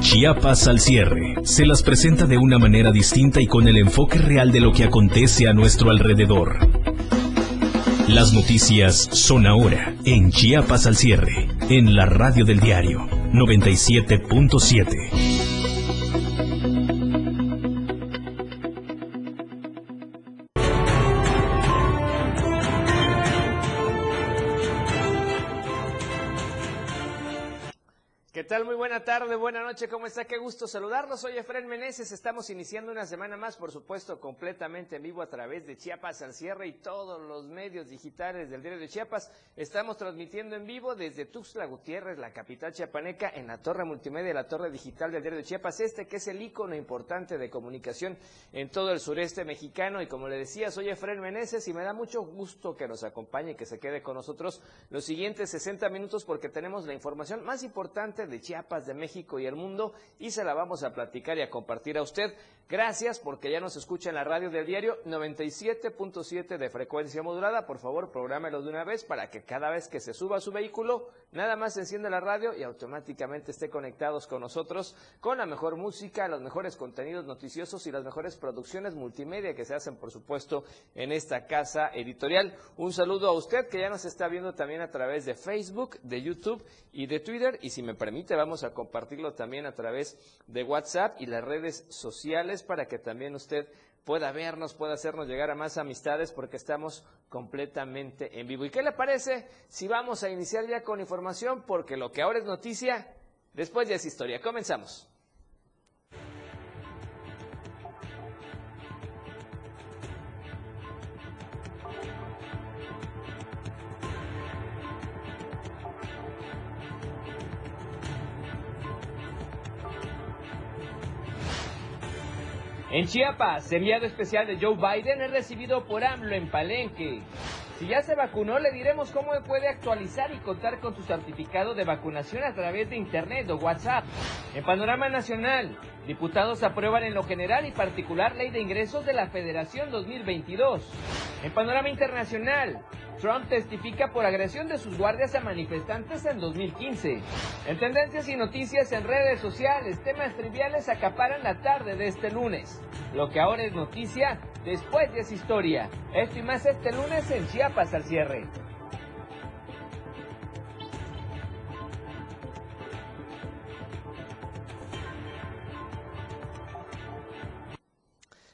Chiapas al cierre. Se las presenta de una manera distinta y con el enfoque real de lo que acontece a nuestro alrededor. Las noticias son ahora en Chiapas al cierre, en la radio del diario 97.7. ¿cómo está? Qué gusto saludarlos. Soy Efren Meneses, estamos iniciando una semana más, por supuesto, completamente en vivo a través de Chiapas al cierre y todos los medios digitales del diario de Chiapas. Estamos transmitiendo en vivo desde Tuxtla Gutiérrez, la capital chiapaneca, en la torre multimedia, la torre digital del diario de Chiapas, este que es el icono importante de comunicación en todo el sureste mexicano. Y como le decía, soy Efren Meneses y me da mucho gusto que nos acompañe que se quede con nosotros los siguientes 60 minutos porque tenemos la información más importante de Chiapas de México y el mundo y se la vamos a platicar y a compartir a usted. Gracias porque ya nos escucha en la radio del diario 97.7 de frecuencia modulada. Por favor, prográmelo de una vez para que cada vez que se suba a su vehículo, nada más encienda la radio y automáticamente esté conectados con nosotros con la mejor música, los mejores contenidos noticiosos y las mejores producciones multimedia que se hacen, por supuesto, en esta casa editorial. Un saludo a usted que ya nos está viendo también a través de Facebook, de YouTube y de Twitter. Y si me permite, vamos a compartirlo también a través de WhatsApp y las redes sociales para que también usted pueda vernos, pueda hacernos llegar a más amistades porque estamos completamente en vivo. ¿Y qué le parece si vamos a iniciar ya con información? Porque lo que ahora es noticia, después ya es historia. Comenzamos. En Chiapas, enviado especial de Joe Biden es recibido por AMLO en Palenque. Si ya se vacunó, le diremos cómo puede actualizar y contar con su certificado de vacunación a través de Internet o WhatsApp. En panorama nacional, diputados aprueban en lo general y particular ley de ingresos de la Federación 2022. En panorama internacional, Trump testifica por agresión de sus guardias a manifestantes en 2015. En tendencias y noticias en redes sociales, temas triviales acaparan la tarde de este lunes. Lo que ahora es noticia, después ya es historia. Esto y más este lunes en Chiapas al cierre.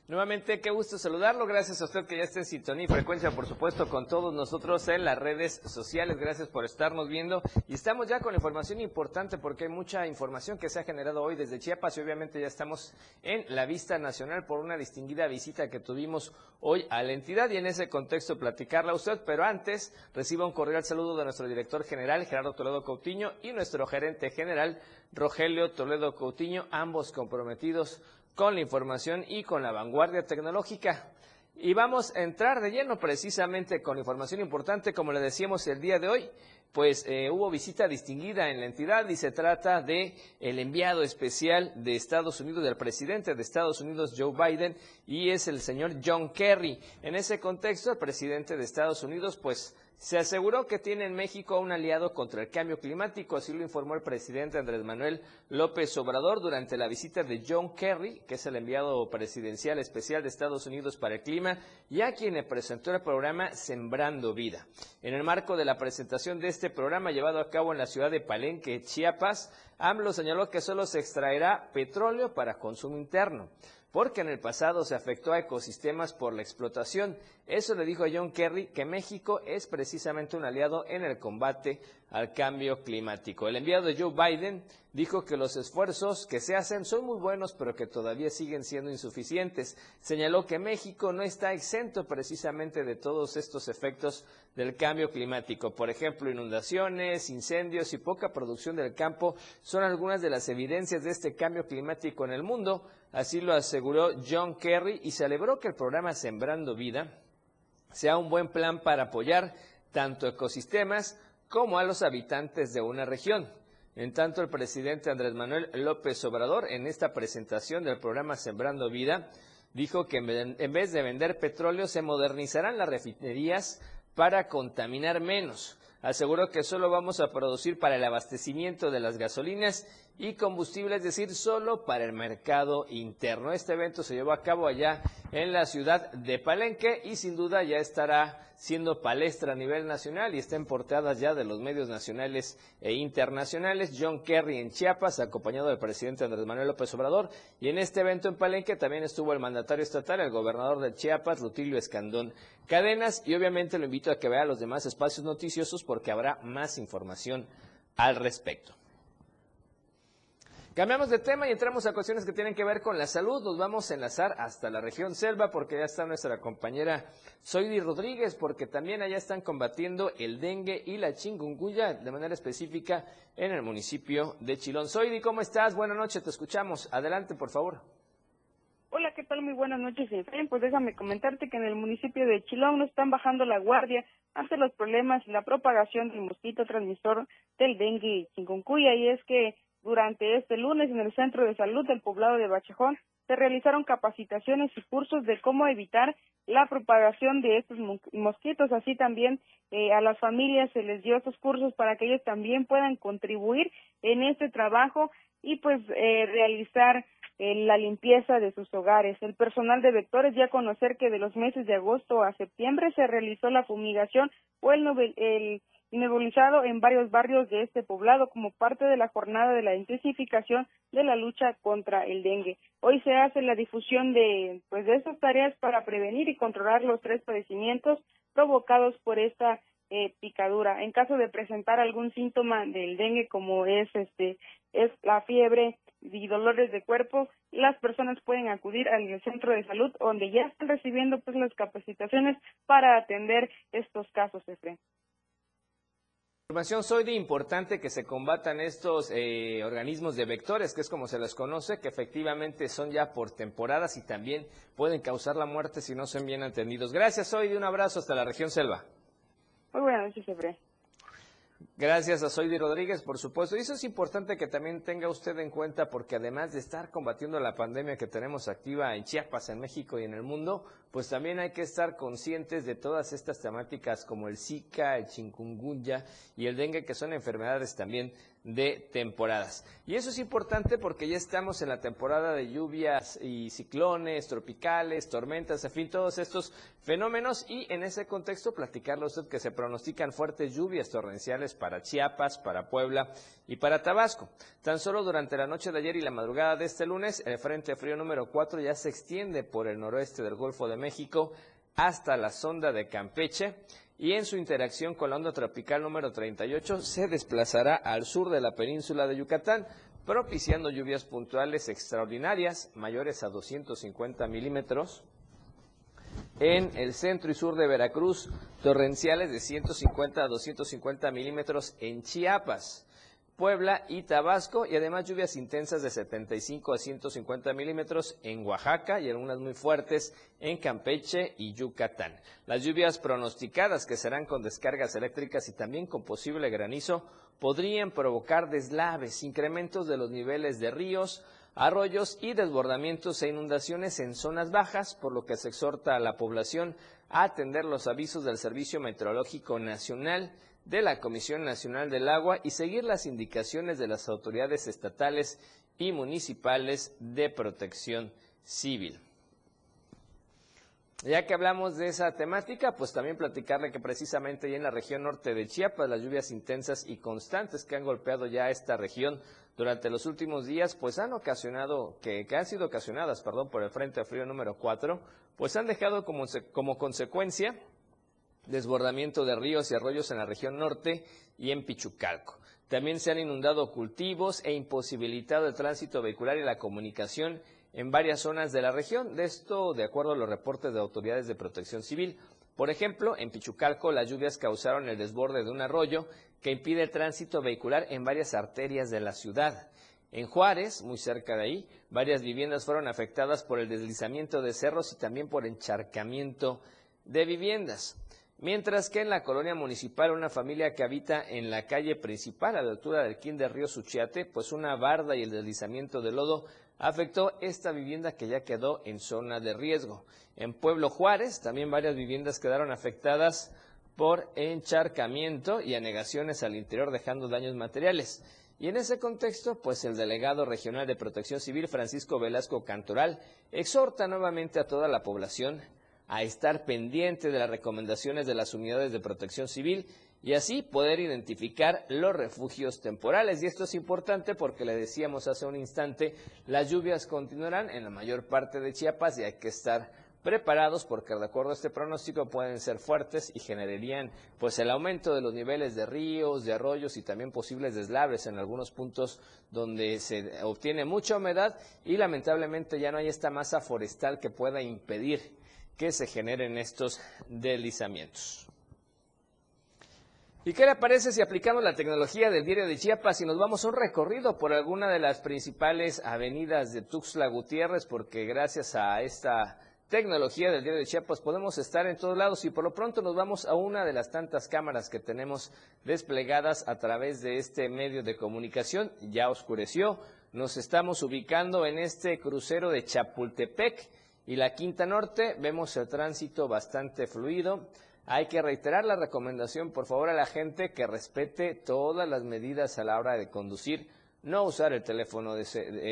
Nuevamente, qué gusto saludarlo. Gracias a usted que ya está en sintonía y frecuencia, por supuesto, con todos nosotros en las redes sociales. Gracias por estarnos viendo. Y estamos ya con información importante porque hay mucha información que se ha generado hoy desde Chiapas y obviamente ya estamos en la vista nacional por una distinguida visita que tuvimos hoy a la entidad y en ese contexto platicarla a usted. Pero antes, reciba un cordial saludo de nuestro director general, Gerardo Toledo Coutinho, y nuestro gerente general, Rogelio Toledo Coutinho, ambos comprometidos con la información y con la vanguardia tecnológica. Y vamos a entrar de lleno precisamente con información importante, como le decíamos el día de hoy, pues eh, hubo visita distinguida en la entidad y se trata de el enviado especial de Estados Unidos, del presidente de Estados Unidos, Joe Biden, y es el señor John Kerry. En ese contexto, el presidente de Estados Unidos, pues se aseguró que tiene en México un aliado contra el cambio climático, así lo informó el presidente Andrés Manuel López Obrador durante la visita de John Kerry, que es el enviado presidencial especial de Estados Unidos para el clima, y a quien le presentó el programa Sembrando Vida. En el marco de la presentación de este programa llevado a cabo en la ciudad de Palenque, Chiapas, AMLO señaló que solo se extraerá petróleo para consumo interno porque en el pasado se afectó a ecosistemas por la explotación. Eso le dijo a John Kerry que México es precisamente un aliado en el combate al cambio climático. El enviado de Joe Biden dijo que los esfuerzos que se hacen son muy buenos, pero que todavía siguen siendo insuficientes. Señaló que México no está exento precisamente de todos estos efectos del cambio climático. Por ejemplo, inundaciones, incendios y poca producción del campo son algunas de las evidencias de este cambio climático en el mundo. Así lo aseguró John Kerry y celebró que el programa Sembrando Vida sea un buen plan para apoyar tanto ecosistemas como a los habitantes de una región. En tanto, el presidente Andrés Manuel López Obrador, en esta presentación del programa Sembrando Vida, dijo que en vez de vender petróleo se modernizarán las refinerías para contaminar menos. Aseguró que solo vamos a producir para el abastecimiento de las gasolinas y combustible, es decir, solo para el mercado interno. Este evento se llevó a cabo allá en la ciudad de Palenque y sin duda ya estará siendo palestra a nivel nacional y está en portadas ya de los medios nacionales e internacionales. John Kerry en Chiapas, acompañado del presidente Andrés Manuel López Obrador. Y en este evento en Palenque también estuvo el mandatario estatal, el gobernador de Chiapas, Rutilio Escandón Cadenas. Y obviamente lo invito a que vea los demás espacios noticiosos porque habrá más información al respecto. Cambiamos de tema y entramos a cuestiones que tienen que ver con la salud. Nos vamos a enlazar hasta la región selva porque ya está nuestra compañera Soidi Rodríguez porque también allá están combatiendo el dengue y la chingunguya de manera específica en el municipio de Chilón. Soidi, ¿cómo estás? Buenas noches, te escuchamos. Adelante, por favor. Hola, ¿qué tal? Muy buenas noches, Efraín. Pues déjame comentarte que en el municipio de Chilón no están bajando la guardia ante los problemas y la propagación del mosquito transmisor del dengue y chingunguya y es que durante este lunes, en el Centro de Salud del Poblado de Bachajón, se realizaron capacitaciones y cursos de cómo evitar la propagación de estos mosquitos. Así también eh, a las familias se les dio estos cursos para que ellos también puedan contribuir en este trabajo y pues eh, realizar eh, la limpieza de sus hogares. El personal de vectores ya conocer que de los meses de agosto a septiembre se realizó la fumigación o el, el nebulizado en varios barrios de este poblado como parte de la jornada de la intensificación de la lucha contra el dengue. Hoy se hace la difusión de pues de estas tareas para prevenir y controlar los tres padecimientos provocados por esta eh, picadura. En caso de presentar algún síntoma del dengue como es este es la fiebre y dolores de cuerpo, las personas pueden acudir al centro de salud donde ya están recibiendo pues las capacitaciones para atender estos casos, Efraín. Información soy de importante que se combatan estos eh, organismos de vectores, que es como se les conoce, que efectivamente son ya por temporadas y también pueden causar la muerte si no son bien atendidos. Gracias, hoy de un abrazo hasta la región selva. Muy buenas noches, Efraín. Gracias a Soidi Rodríguez, por supuesto. Y eso es importante que también tenga usted en cuenta porque además de estar combatiendo la pandemia que tenemos activa en Chiapas, en México y en el mundo, pues también hay que estar conscientes de todas estas temáticas como el Zika, el chikungunya y el dengue, que son enfermedades también de temporadas. Y eso es importante porque ya estamos en la temporada de lluvias y ciclones, tropicales, tormentas, en fin, todos estos fenómenos y en ese contexto platicarle a usted que se pronostican fuertes lluvias torrenciales para Chiapas, para Puebla y para Tabasco. Tan solo durante la noche de ayer y la madrugada de este lunes, el Frente Frío número 4 ya se extiende por el noroeste del Golfo de México hasta la sonda de Campeche y en su interacción con la onda tropical número 38 se desplazará al sur de la península de Yucatán, propiciando lluvias puntuales extraordinarias mayores a 250 milímetros en el centro y sur de Veracruz, torrenciales de 150 a 250 milímetros en Chiapas. Puebla y Tabasco y además lluvias intensas de 75 a 150 milímetros en Oaxaca y algunas muy fuertes en Campeche y Yucatán. Las lluvias pronosticadas que serán con descargas eléctricas y también con posible granizo podrían provocar deslaves, incrementos de los niveles de ríos, arroyos y desbordamientos e inundaciones en zonas bajas, por lo que se exhorta a la población a atender los avisos del Servicio Meteorológico Nacional de la Comisión Nacional del Agua y seguir las indicaciones de las autoridades estatales y municipales de protección civil. Ya que hablamos de esa temática, pues también platicarle que precisamente en la región norte de Chiapas las lluvias intensas y constantes que han golpeado ya esta región durante los últimos días, pues han ocasionado, que, han sido ocasionadas, perdón, por el Frente Frío número 4, pues han dejado como, como consecuencia desbordamiento de ríos y arroyos en la región norte y en Pichucalco. También se han inundado cultivos e imposibilitado el tránsito vehicular y la comunicación en varias zonas de la región. De esto, de acuerdo a los reportes de autoridades de protección civil. Por ejemplo, en Pichucalco las lluvias causaron el desborde de un arroyo que impide el tránsito vehicular en varias arterias de la ciudad. En Juárez, muy cerca de ahí, varias viviendas fueron afectadas por el deslizamiento de cerros y también por encharcamiento de viviendas. Mientras que en la colonia municipal, una familia que habita en la calle principal a la altura del de Río Suchiate, pues una barda y el deslizamiento de lodo afectó esta vivienda que ya quedó en zona de riesgo. En Pueblo Juárez también varias viviendas quedaron afectadas por encharcamiento y anegaciones al interior dejando daños materiales. Y en ese contexto, pues el delegado regional de Protección Civil, Francisco Velasco Cantoral, exhorta nuevamente a toda la población a estar pendiente de las recomendaciones de las unidades de protección civil y así poder identificar los refugios temporales. Y esto es importante porque le decíamos hace un instante, las lluvias continuarán en la mayor parte de Chiapas y hay que estar preparados porque de acuerdo a este pronóstico pueden ser fuertes y generarían pues el aumento de los niveles de ríos, de arroyos y también posibles deslaves en algunos puntos donde se obtiene mucha humedad y lamentablemente ya no hay esta masa forestal que pueda impedir que se generen estos deslizamientos. ¿Y qué le parece si aplicamos la tecnología del diario de Chiapas y nos vamos a un recorrido por alguna de las principales avenidas de Tuxtla Gutiérrez? Porque gracias a esta tecnología del diario de Chiapas podemos estar en todos lados y por lo pronto nos vamos a una de las tantas cámaras que tenemos desplegadas a través de este medio de comunicación. Ya oscureció, nos estamos ubicando en este crucero de Chapultepec y la Quinta Norte. Vemos el tránsito bastante fluido. Hay que reiterar la recomendación, por favor, a la gente que respete todas las medidas a la hora de conducir, no usar el teléfono de,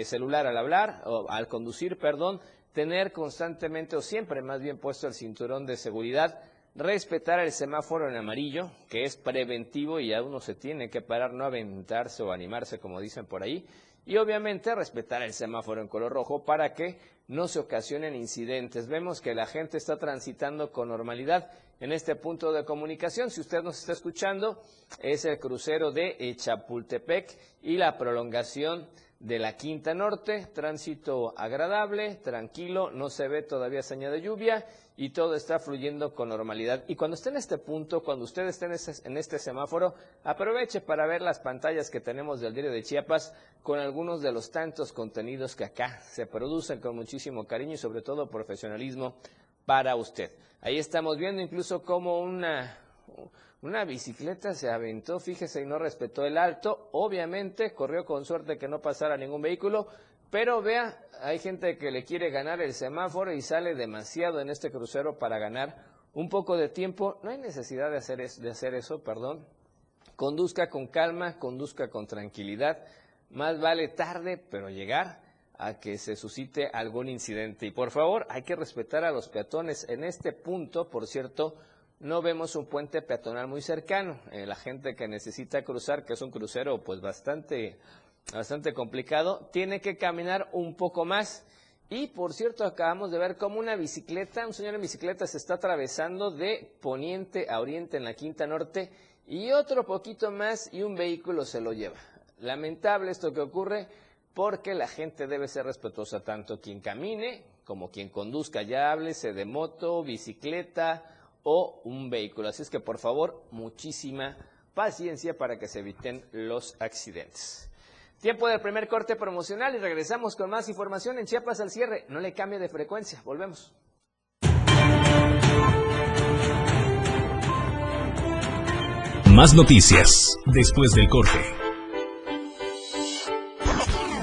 celular al hablar o al conducir, perdón, tener constantemente o siempre más bien puesto el cinturón de seguridad, respetar el semáforo en amarillo, que es preventivo y a uno se tiene que parar, no aventarse o animarse, como dicen por ahí, y obviamente respetar el semáforo en color rojo para que no se ocasionen incidentes. Vemos que la gente está transitando con normalidad en este punto de comunicación. Si usted nos está escuchando, es el crucero de Chapultepec y la prolongación de la Quinta Norte. Tránsito agradable, tranquilo, no se ve todavía señal de lluvia y todo está fluyendo con normalidad. Y cuando esté en este punto, cuando usted esté en, este semáforo, aproveche para ver las pantallas que tenemos del diario de Chiapas con algunos de los tantos contenidos que acá se producen con muchísimo cariño y sobre todo profesionalismo para usted. Ahí estamos viendo incluso cómo una, una bicicleta se aventó, fíjese, y no respetó el alto. Obviamente corrió con suerte que no pasara ningún vehículo, pero vea, hay gente que le quiere ganar el semáforo y sale demasiado en este crucero para ganar un poco de tiempo. No hay necesidad de hacer, eso, perdón. Conduzca con calma, conduzca con tranquilidad. Más vale tarde, pero llegar a que se suscite algún incidente. Y por favor, hay que respetar a los peatones. En este punto, por cierto, no vemos un puente peatonal muy cercano. Eh, la gente que necesita cruzar, que es un crucero pues bastante bastante complicado, tiene que caminar un poco más. Y por cierto, acabamos de ver cómo una bicicleta, un señor en bicicleta se está atravesando de poniente a oriente en la Quinta Norte y otro poquito más y un vehículo se lo lleva. Lamentable esto que ocurre porque la gente debe ser respetuosa, tanto quien camine como quien conduzca, ya háblese de moto, bicicleta o un vehículo. Así es que por favor, muchísima paciencia para que se eviten los accidentes. Tiempo del primer corte promocional y regresamos con más información en Chiapas al cierre. No le cambie de frecuencia. Volvemos. Más noticias después del corte.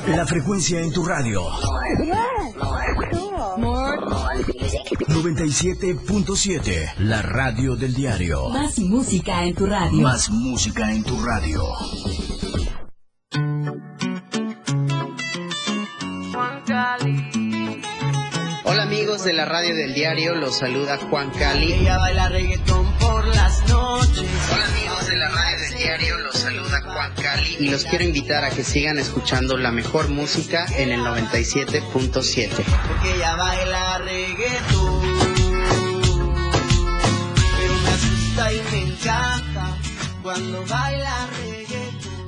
La frecuencia en tu radio. 97.7, la radio del diario. Más música en tu radio. Más música en tu radio. Hola amigos de la radio del diario, los saluda Juan Cali. Ella baila reggaetón por las noches. Hola amigos de la radio del diario, los saluda Juan Cali y los quiero invitar a que sigan escuchando la mejor música en el 97.7. Porque ella baila reggaetón. Cuando baila reggaetón.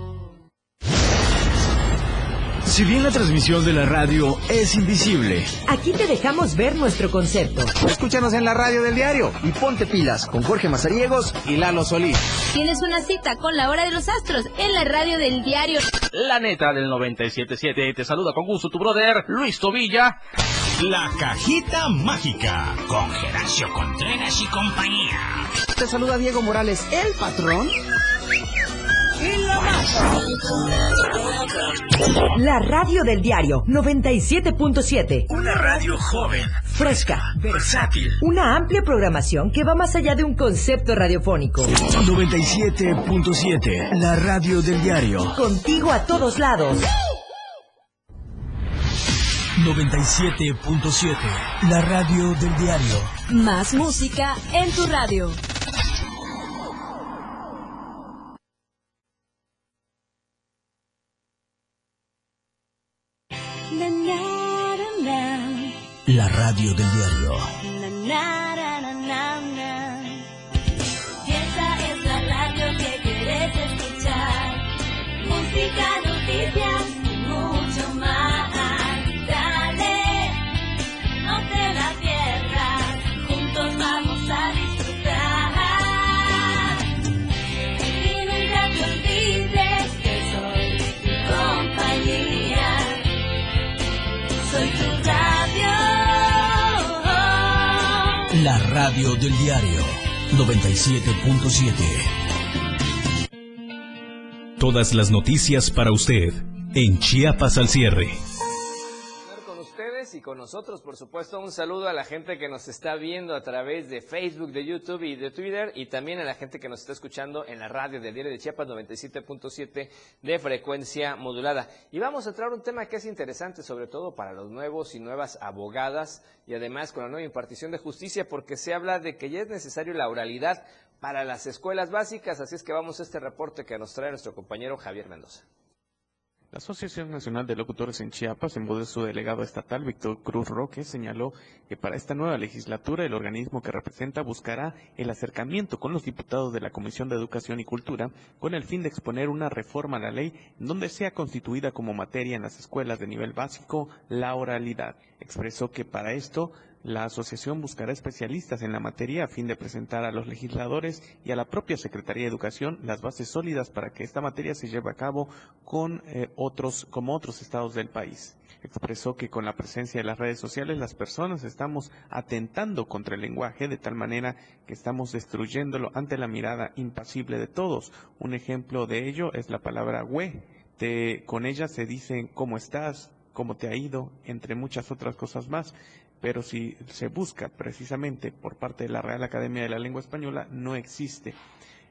Si bien la transmisión de la radio es invisible, aquí te dejamos ver nuestro concepto. Escúchanos en la radio del diario y ponte pilas con Jorge Mazariegos y Lalo Solís. Tienes una cita con la hora de los astros en la radio del diario. La neta del 977 te saluda con gusto tu brother Luis Tobilla. La cajita mágica con Geracio Contreras y compañía. Te saluda Diego Morales, el patrón. Y la La radio del diario 97.7. Una radio joven, Fresca, versátil. Una amplia programación que va más allá de un concepto radiofónico. 97.7. La radio del diario. Contigo a todos lados. 97.7. La radio del diario. Más música en tu radio. La radio del radio del diario. 97.7. Todas las noticias para usted en Chiapas al cierre. Y con nosotros, por supuesto, un saludo a la gente que nos está viendo a través de Facebook, de YouTube y de Twitter y también a la gente que nos está escuchando en la radio del Diario de Chiapas 97.7 de frecuencia modulada. Y vamos a traer un tema que es interesante, sobre todo para los nuevos y nuevas abogadas y además con la nueva impartición de justicia, porque se habla de que ya es necesario la oralidad para las escuelas básicas, así es que vamos a este reporte que nos trae nuestro compañero Javier Mendoza. La Asociación Nacional de Locutores en Chiapas, en voz de su delegado estatal, Víctor Cruz Roque, señaló que para esta nueva legislatura el organismo que representa buscará el acercamiento con los diputados de la Comisión de Educación y Cultura con el fin de exponer una reforma a la ley en donde sea constituida como materia en las escuelas de nivel básico la oralidad. Expresó que para esto la asociación buscará especialistas en la materia a fin de presentar a los legisladores y a la propia Secretaría de Educación las bases sólidas para que esta materia se lleve a cabo con eh, otros, como otros estados del país. Expresó que con la presencia de las redes sociales las personas estamos atentando contra el lenguaje de tal manera que estamos destruyéndolo ante la mirada impasible de todos. Un ejemplo de ello es la palabra güey. Con ella se dicen cómo estás, cómo te ha ido, entre muchas otras cosas más pero si se busca precisamente por parte de la Real Academia de la Lengua Española, no existe.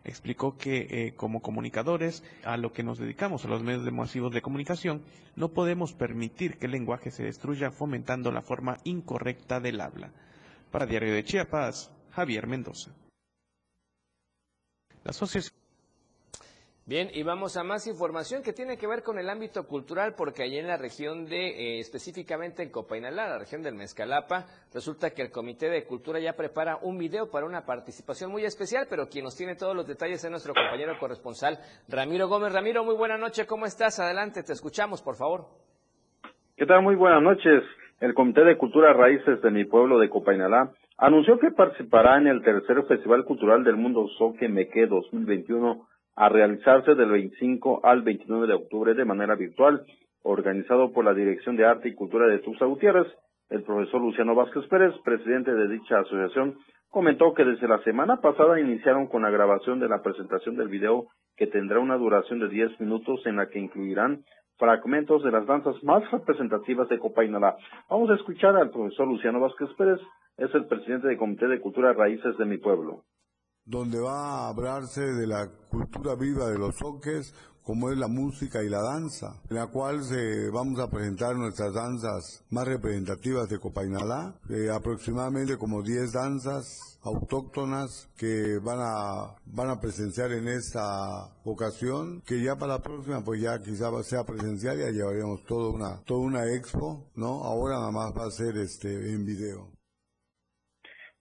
Explicó que eh, como comunicadores, a lo que nos dedicamos, a los medios de masivos de comunicación, no podemos permitir que el lenguaje se destruya fomentando la forma incorrecta del habla. Para Diario de Chiapas, Javier Mendoza. Bien, y vamos a más información que tiene que ver con el ámbito cultural, porque allí en la región de, eh, específicamente en Copainalá, la región del Mezcalapa, resulta que el Comité de Cultura ya prepara un video para una participación muy especial, pero quien nos tiene todos los detalles es nuestro compañero corresponsal, Ramiro Gómez. Ramiro, muy buena noche, ¿cómo estás? Adelante, te escuchamos, por favor. ¿Qué tal? Muy buenas noches. El Comité de Cultura Raíces de mi pueblo de Copainalá anunció que participará en el tercer Festival Cultural del Mundo Soque Meque 2021 a realizarse del 25 al 29 de octubre de manera virtual, organizado por la Dirección de Arte y Cultura de Tuxtla Gutiérrez. El profesor Luciano Vázquez Pérez, presidente de dicha asociación, comentó que desde la semana pasada iniciaron con la grabación de la presentación del video que tendrá una duración de 10 minutos en la que incluirán fragmentos de las danzas más representativas de Copainalá. Vamos a escuchar al profesor Luciano Vázquez Pérez, es el presidente del Comité de Cultura Raíces de mi pueblo. Donde va a hablarse de la cultura viva de los soques, como es la música y la danza, en la cual se, vamos a presentar nuestras danzas más representativas de Copainalá, eh, aproximadamente como 10 danzas autóctonas que van a, van a presenciar en esta ocasión, que ya para la próxima pues ya quizá sea presencial, ya llevaríamos toda una, toda una expo, ¿no? Ahora nada más va a ser este en video.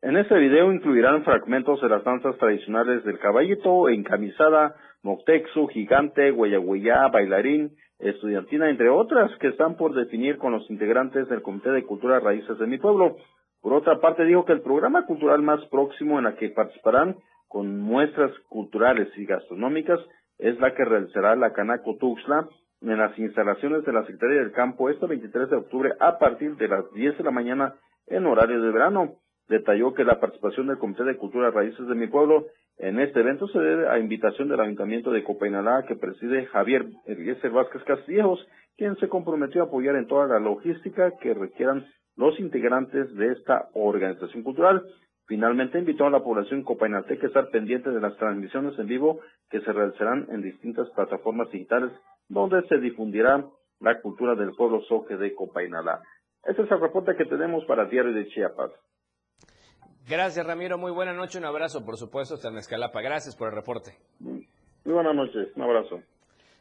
En este video incluirán fragmentos de las danzas tradicionales del caballito, encamisada, moctexu, gigante, hueyahueyá, bailarín, estudiantina, entre otras que están por definir con los integrantes del Comité de Cultura Raíces de mi pueblo. Por otra parte, dijo que el programa cultural más próximo en la que participarán con muestras culturales y gastronómicas es la que realizará la Canaco Tuxtla en las instalaciones de la Secretaría del Campo este 23 de octubre a partir de las 10 de la mañana en horario de verano. Detalló que la participación del Comité de Cultura Raíces de mi pueblo En este evento se debe a invitación del Ayuntamiento de Copainalá que preside Javier Eliezer Vázquez Castillejos, quien se comprometió a apoyar en toda la logística que requieran los integrantes de esta organización cultural. Finalmente invitó a la población copainalteca a estar pendiente de las transmisiones en vivo que se realizarán en distintas plataformas digitales donde se difundirá la cultura del pueblo soque de Copainalá. Este es el reporte que tenemos para Diario de Chiapas. Gracias, Ramiro. Muy buena noche. Un abrazo, por supuesto, hasta Mezcalapa. Gracias por el reporte. Muy buenas noches. Un abrazo.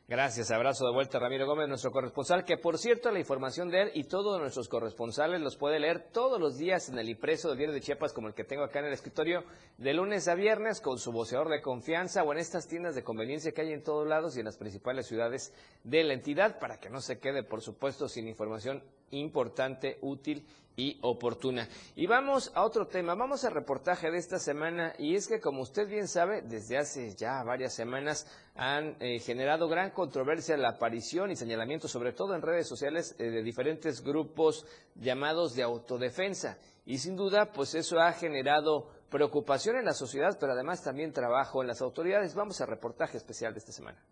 Gracias, abrazo de vuelta Ramiro Gómez, nuestro corresponsal, que por cierto la información de él y todos nuestros corresponsales los puede leer todos los días en el impreso del Diario de Chiapas como el que tengo acá en el escritorio, de lunes a viernes con su voceador de confianza o en estas tiendas de conveniencia que hay en todos lados y en las principales ciudades de la entidad para que no se quede, por supuesto, sin información importante, útil y oportuna. Y vamos a otro tema, vamos al reportaje de esta semana y es que como usted bien sabe, desde hace ya varias semanas han eh, generado gran controversia la aparición y señalamiento, sobre todo en redes sociales, eh, de diferentes grupos llamados de autodefensa. Y sin duda, pues eso ha generado preocupación en la sociedad, pero además también trabajo en las autoridades. Vamos al reportaje especial de esta semana.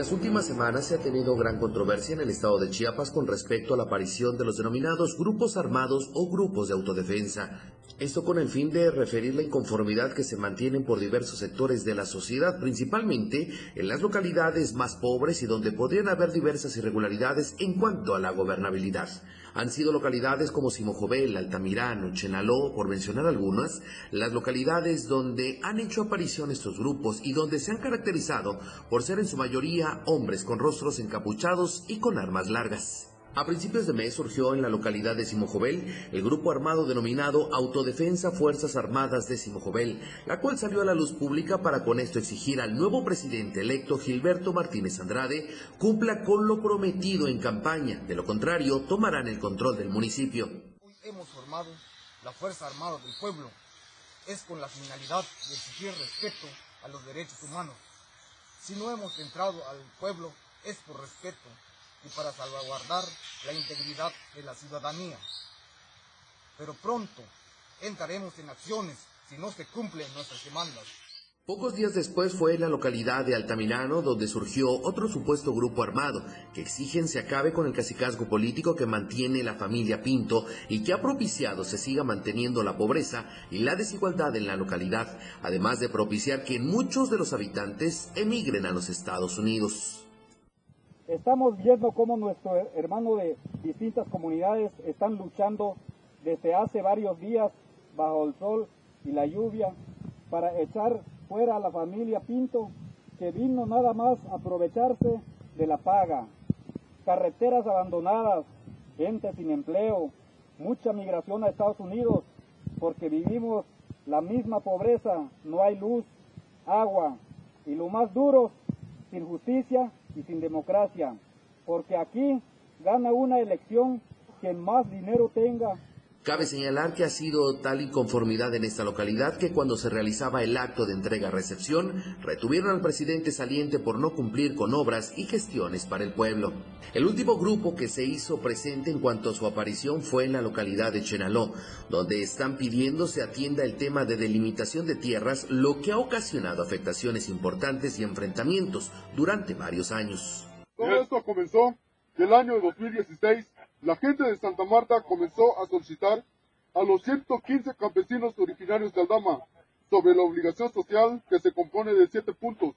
Las últimas semanas se ha tenido gran controversia en el estado de Chiapas con respecto a la aparición de los denominados grupos armados o grupos de autodefensa. Esto con el fin de referir la inconformidad que se mantienen por diversos sectores de la sociedad, principalmente en las localidades más pobres y donde podrían haber diversas irregularidades en cuanto a la gobernabilidad. Han sido localidades como Simojovel, Altamirano, Chenaló, por mencionar algunas, las localidades donde han hecho aparición estos grupos y donde se han caracterizado por ser en su mayoría hombres con rostros encapuchados y con armas largas. A principios de mes surgió en la localidad de Simojovel el grupo armado denominado Autodefensa Fuerzas Armadas de Simojovel, la cual salió a la luz pública para con esto exigir al nuevo presidente electo Gilberto Martínez Andrade cumpla con lo prometido en campaña, de lo contrario tomarán el control del municipio. Hoy hemos formado la Fuerza Armada del Pueblo. Es con la finalidad de exigir respeto a los derechos humanos. Si no hemos entrado al pueblo es por respeto y para salvaguardar la integridad de la ciudadanía. Pero pronto entraremos en acciones si no se cumplen nuestras demandas. Pocos días después fue en la localidad de Altamirano donde surgió otro supuesto grupo armado que exigen se acabe con el cacicazgo político que mantiene la familia Pinto y que ha propiciado se siga manteniendo la pobreza y la desigualdad en la localidad, además de propiciar que muchos de los habitantes emigren a los Estados Unidos. Estamos viendo cómo nuestros hermanos de distintas comunidades están luchando desde hace varios días bajo el sol y la lluvia para echar fuera a la familia Pinto que vino nada más a aprovecharse de la paga. Carreteras abandonadas, gente sin empleo, mucha migración a Estados Unidos porque vivimos la misma pobreza, no hay luz, agua y lo más duro, sin justicia y sin democracia, porque aquí gana una elección quien más dinero tenga. Cabe señalar que ha sido tal inconformidad en esta localidad que cuando se realizaba el acto de entrega-recepción, retuvieron al presidente saliente por no cumplir con obras y gestiones para el pueblo. El último grupo que se hizo presente en cuanto a su aparición fue en la localidad de Chenaló, donde están pidiendo se atienda el tema de delimitación de tierras, lo que ha ocasionado afectaciones importantes y enfrentamientos durante varios años. Todo esto comenzó el año 2016 la gente de Santa Marta comenzó a solicitar a los 115 campesinos originarios de Aldama sobre la obligación social que se compone de siete puntos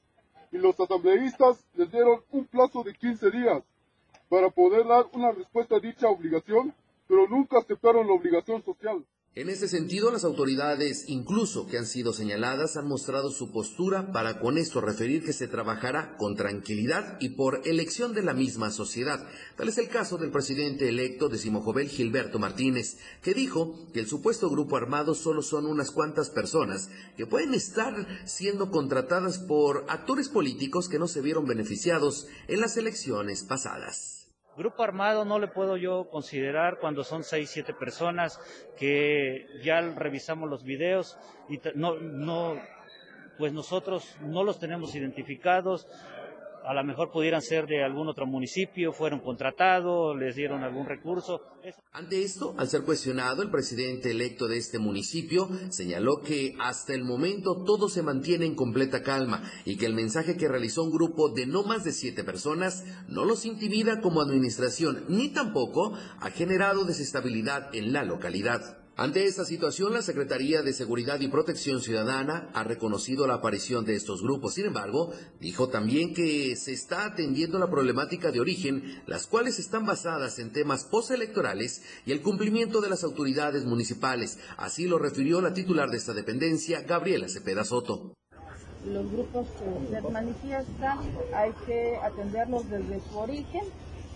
y los asambleístas les dieron un plazo de 15 días para poder dar una respuesta a dicha obligación, pero nunca aceptaron la obligación social. En ese sentido, las autoridades, incluso que han sido señaladas, han mostrado su postura para con esto referir que se trabajará con tranquilidad y por elección de la misma sociedad. Tal es el caso del presidente electo de Simojovel, Gilberto Martínez, que dijo que el supuesto grupo armado solo son unas cuantas personas que pueden estar siendo contratadas por actores políticos que no se vieron beneficiados en las elecciones pasadas. Grupo armado no le puedo yo considerar cuando son seis, siete personas que ya revisamos los videos y no, no, pues nosotros no los tenemos identificados. A lo mejor pudieran ser de algún otro municipio, fueron contratados, les dieron algún recurso. Ante esto, al ser cuestionado, el presidente electo de este municipio señaló que hasta el momento todo se mantiene en completa calma y que el mensaje que realizó un grupo de no más de siete personas no los intimida como administración ni tampoco ha generado desestabilidad en la localidad. Ante esta situación, la Secretaría de Seguridad y Protección Ciudadana ha reconocido la aparición de estos grupos. Sin embargo, dijo también que se está atendiendo la problemática de origen, las cuales están basadas en temas postelectorales y el cumplimiento de las autoridades municipales. Así lo refirió la titular de esta dependencia, Gabriela Cepeda Soto. Los grupos que se manifiestan hay que atenderlos desde su origen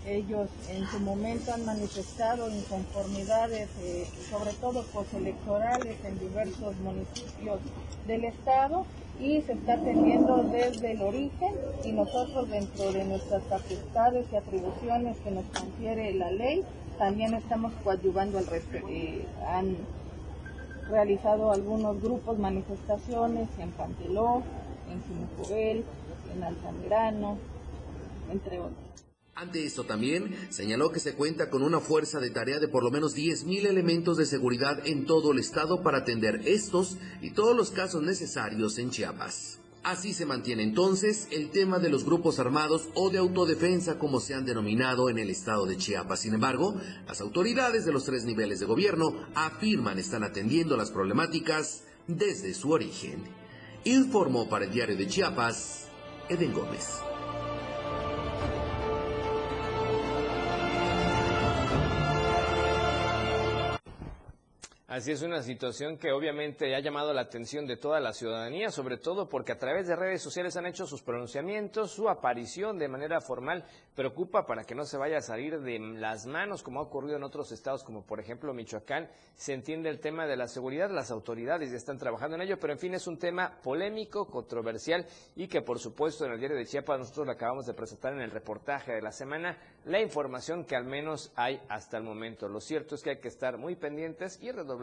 ellos en su momento han manifestado inconformidades, eh, sobre todo postelectorales, en diversos municipios del Estado y se está atendiendo desde el origen y nosotros dentro de nuestras facultades y atribuciones que nos confiere la ley, también estamos coadyuvando al respecto. Eh, han realizado algunos grupos manifestaciones en Panteló, en Sinucubel, en Altamirano, entre otros. Ante esto también señaló que se cuenta con una fuerza de tarea de por lo menos 10.000 elementos de seguridad en todo el estado para atender estos y todos los casos necesarios en Chiapas. Así se mantiene entonces el tema de los grupos armados o de autodefensa como se han denominado en el estado de Chiapas. Sin embargo, las autoridades de los tres niveles de gobierno afirman están atendiendo las problemáticas desde su origen. Informó para el diario de Chiapas, Eden Gómez. Así es una situación que obviamente ha llamado la atención de toda la ciudadanía, sobre todo porque a través de redes sociales han hecho sus pronunciamientos, su aparición de manera formal preocupa para que no se vaya a salir de las manos como ha ocurrido en otros estados como por ejemplo Michoacán. Se entiende el tema de la seguridad, las autoridades ya están trabajando en ello, pero en fin es un tema polémico, controversial y que por supuesto en el diario de Chiapas nosotros le acabamos de presentar en el reportaje de la semana la información que al menos hay hasta el momento. Lo cierto es que hay que estar muy pendientes y redoblar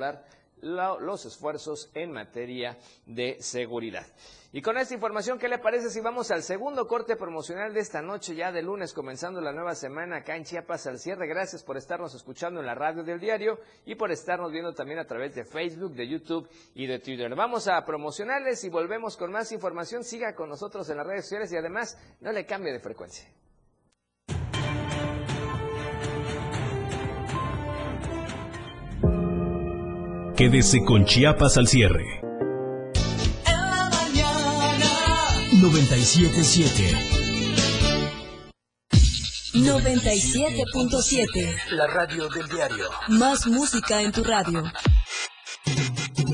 los esfuerzos en materia de seguridad. Y con esta información, ¿qué le parece si vamos al segundo corte promocional de esta noche, ya de lunes, comenzando la nueva semana acá en Chiapas al cierre? Gracias por estarnos escuchando en la radio del diario y por estarnos viendo también a través de Facebook, de YouTube y de Twitter. Vamos a promocionarles y volvemos con más información. Siga con nosotros en las redes sociales y además no le cambie de frecuencia. Quédese con Chiapas al cierre. En la mañana. 977. 97.7. La radio del diario. Más música en tu radio.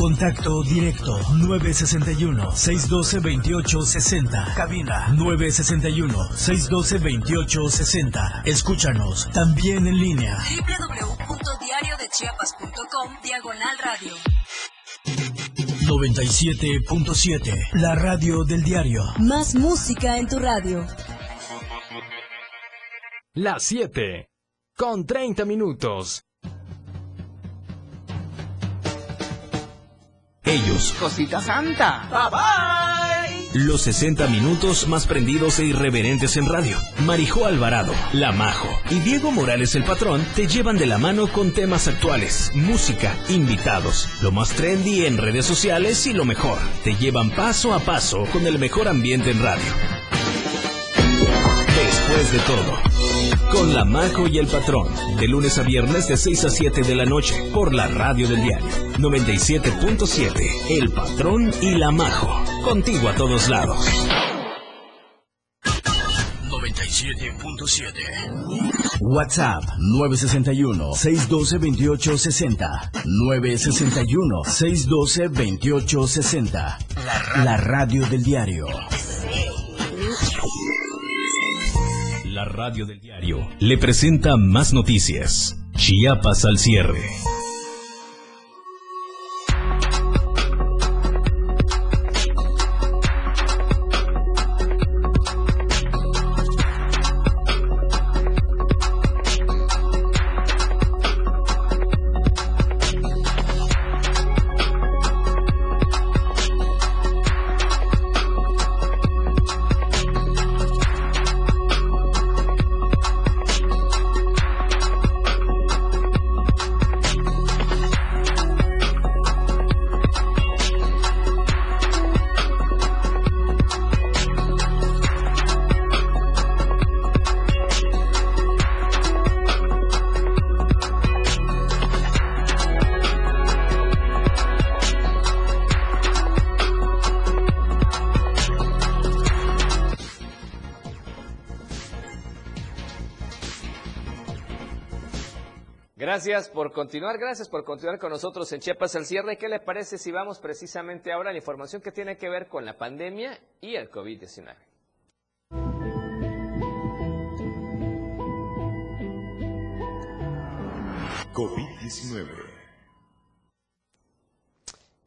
Contacto directo 961-612-2860. Cabina 961-612-2860. Escúchanos también en línea. www.diariodechiapas.com Diagonal Radio. 97.7. La radio del diario. Más música en tu radio. Las 7. Con 30 minutos. Ellos. Cosita Santa. Bye bye. Los 60 minutos más prendidos e irreverentes en radio. Marijo Alvarado, La Majo y Diego Morales el Patrón te llevan de la mano con temas actuales, música, invitados, lo más trendy en redes sociales y lo mejor. Te llevan paso a paso con el mejor ambiente en radio. Después de todo, con La Majo y el Patrón, de lunes a viernes de 6 a 7 de la noche, por la radio del diario 97.7, El Patrón y La Majo, contigo a todos lados. 97.7. WhatsApp 961-612-2860. 961-612-2860. La radio del diario. Radio del diario le presenta más noticias. Chiapas al cierre. Gracias por continuar, gracias por continuar con nosotros en Chiapas al cierre. ¿Qué le parece si vamos precisamente ahora a la información que tiene que ver con la pandemia y el COVID-19? COVID-19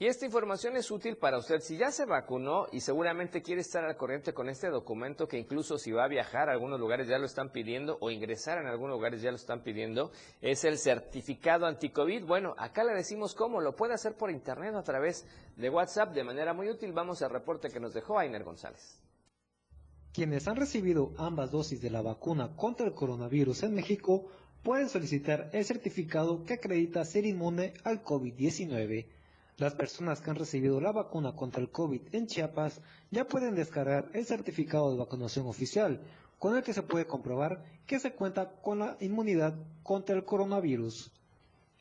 y esta información es útil para usted si ya se vacunó y seguramente quiere estar al corriente con este documento que incluso si va a viajar a algunos lugares ya lo están pidiendo o ingresar en algunos lugares ya lo están pidiendo, es el certificado anticovid. Bueno, acá le decimos cómo, lo puede hacer por internet a través de WhatsApp de manera muy útil. Vamos al reporte que nos dejó Ainer González. Quienes han recibido ambas dosis de la vacuna contra el coronavirus en México pueden solicitar el certificado que acredita ser inmune al COVID-19. Las personas que han recibido la vacuna contra el COVID en Chiapas ya pueden descargar el certificado de vacunación oficial, con el que se puede comprobar que se cuenta con la inmunidad contra el coronavirus.